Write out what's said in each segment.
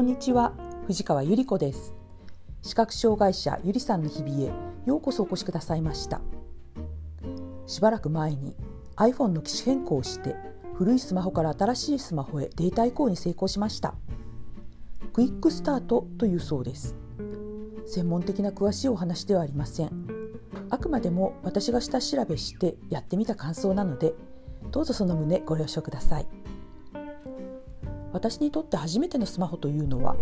こんにちは藤川ゆり子です。視覚障害者ゆりさんの日々へようこそお越しくださいました。しばらく前に iPhone の機種変更をして古いスマホから新しいスマホへデータ移行に成功しました。クイックスタートというそうです。専門的な詳しいお話ではありません。あくまでも私が下調べしてやってみた感想なのでどうぞその旨ご了承ください。私にとって初めてのスマホというのは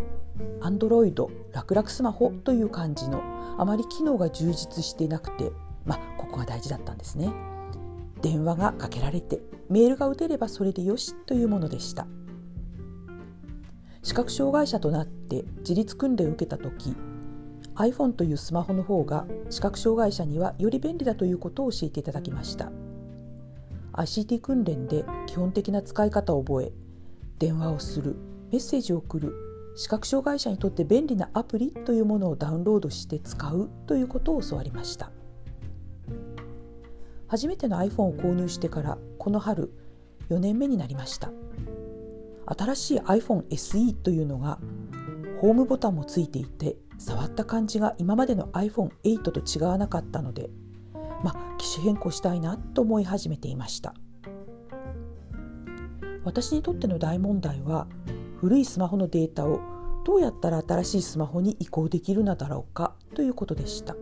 Android 楽々スマホという感じのあまり機能が充実していなくてまあここが大事だったんですね。電話がかけられてメールが打てればそれでよしというものでした。視覚障害者となって自立訓練を受けた時 iPhone というスマホの方が視覚障害者にはより便利だということを教えていただきました。ICT 訓練で基本的な使い方を覚え電話をするメッセージを送る視覚障害者にとって便利なアプリというものをダウンロードして使うということを教わりました。初めての iPhone を購入してからこの春4年目になりました。新しい iPhone SE というのがホームボタンもついていて触った感じが今までの iPhone8 と違わなかったのでまあ機種変更したいなと思い始めていました。私にとっての大問題は古いスマホのデータをどうやったら新しいスマホに移行できるのだろうかということでした。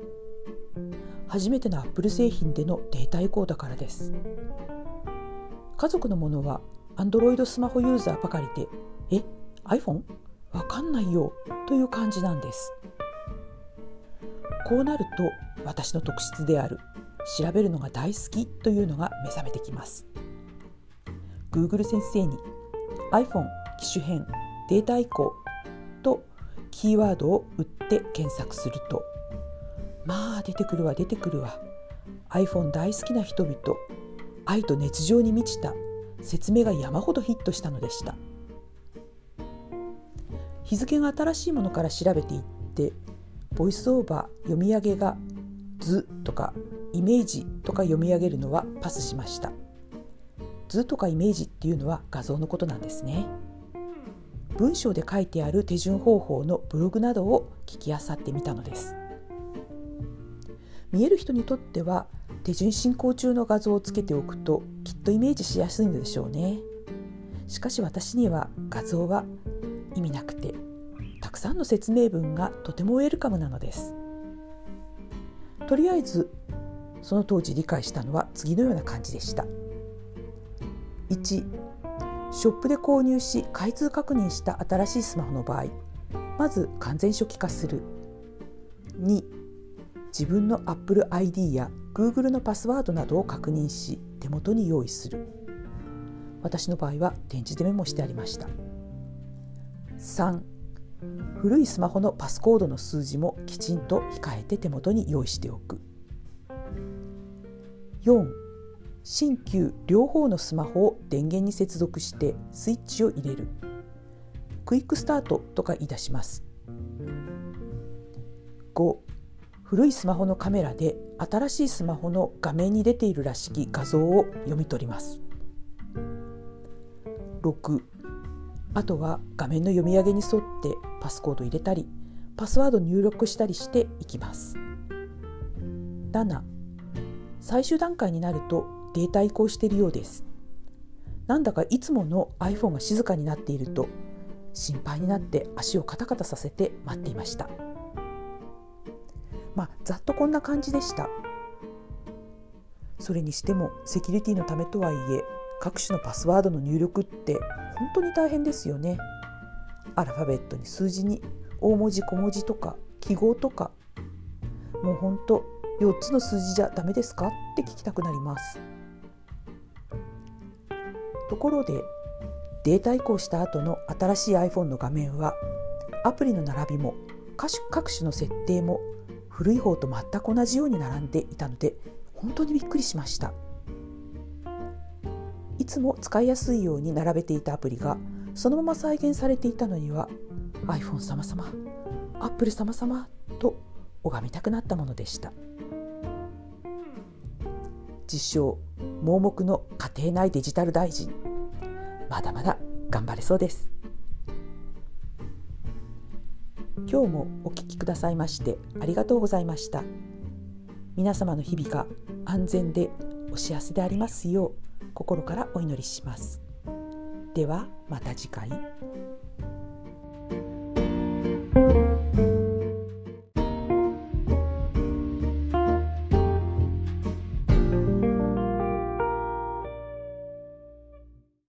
初めての Apple 製品でのデータ移行だからです。家族のものは Android スマホユーザーばかりでえ iPhone? わかんないよという感じなんです。こうなると私の特質である調べるのが大好きというのが目覚めてきます。Google 先生に iPhone 機種変データ移行とキーワードを打って検索するとまあ出てくるわ出てくるわ。iPhone 大好きな人々愛と熱情に満ちた説明が山ほどヒットしたのでした。日付が新しいものから調べていってボイスオーバー読み上げが図とかイメージとか読み上げるのはパスしました。図とかイメージっていうのは画像のことなんですね。文章で書いてある手順方法のブログなどを聞きあさってみたのです。見える人にとっては手順進行中の画像をつけておくときっとイメージしやすいのでしょうね。しかし私には画像は意味なくてたくさんの説明文がとてもウェルカムなのです。とりあえずその当時理解したのは次のような感じでした。1ショップで購入し開通確認した新しいスマホの場合まず完全初期化する。2自分の Apple ID や Google のパスワードなどを確認し手元に用意する。私の場合は展示でメモしてありました。3古いスマホのパスコードの数字もきちんと控えて手元に用意しておく。4新旧両方のスマホを電源に接続してスイッチを入れる。クイックスタートとか言い出します。5古いスマホのカメラで新しいスマホの画面に出ているらしき画像を読み取ります。6あとは画面の読み上げに沿ってパスコード入れたりパスワード入力したりしていきます。7最終段階になるとデータ移行しているようです。なんだかいつもの iPhone が静かになっていると心配になって足をカタカタさせて待っていました。まあざっとこんな感じでした。それにしてもセキュリティのためとはいえ各種のパスワードの入力って本当に大変ですよね。アルファベットに数字に大文字小文字とか記号とか。もう本当4つの数字じゃダメですか？って聞きたくなります。ところでデータ移行した後の新しい iPhone の画面はアプリの並びも各種の設定も古い方と全く同じように並んでいたので本当にびっくりしました。いつも使いやすいように並べていたアプリがそのまま再現されていたのには iPhone 様々 Apple 様々と拝みたくなったものでした。自称盲目の家庭内デジタル大臣。まだまだ頑張れそうです。今日もお聞きくださいましてありがとうございました。皆様の日々が安全でお幸せでありますよう心からお祈りします。ではまた次回。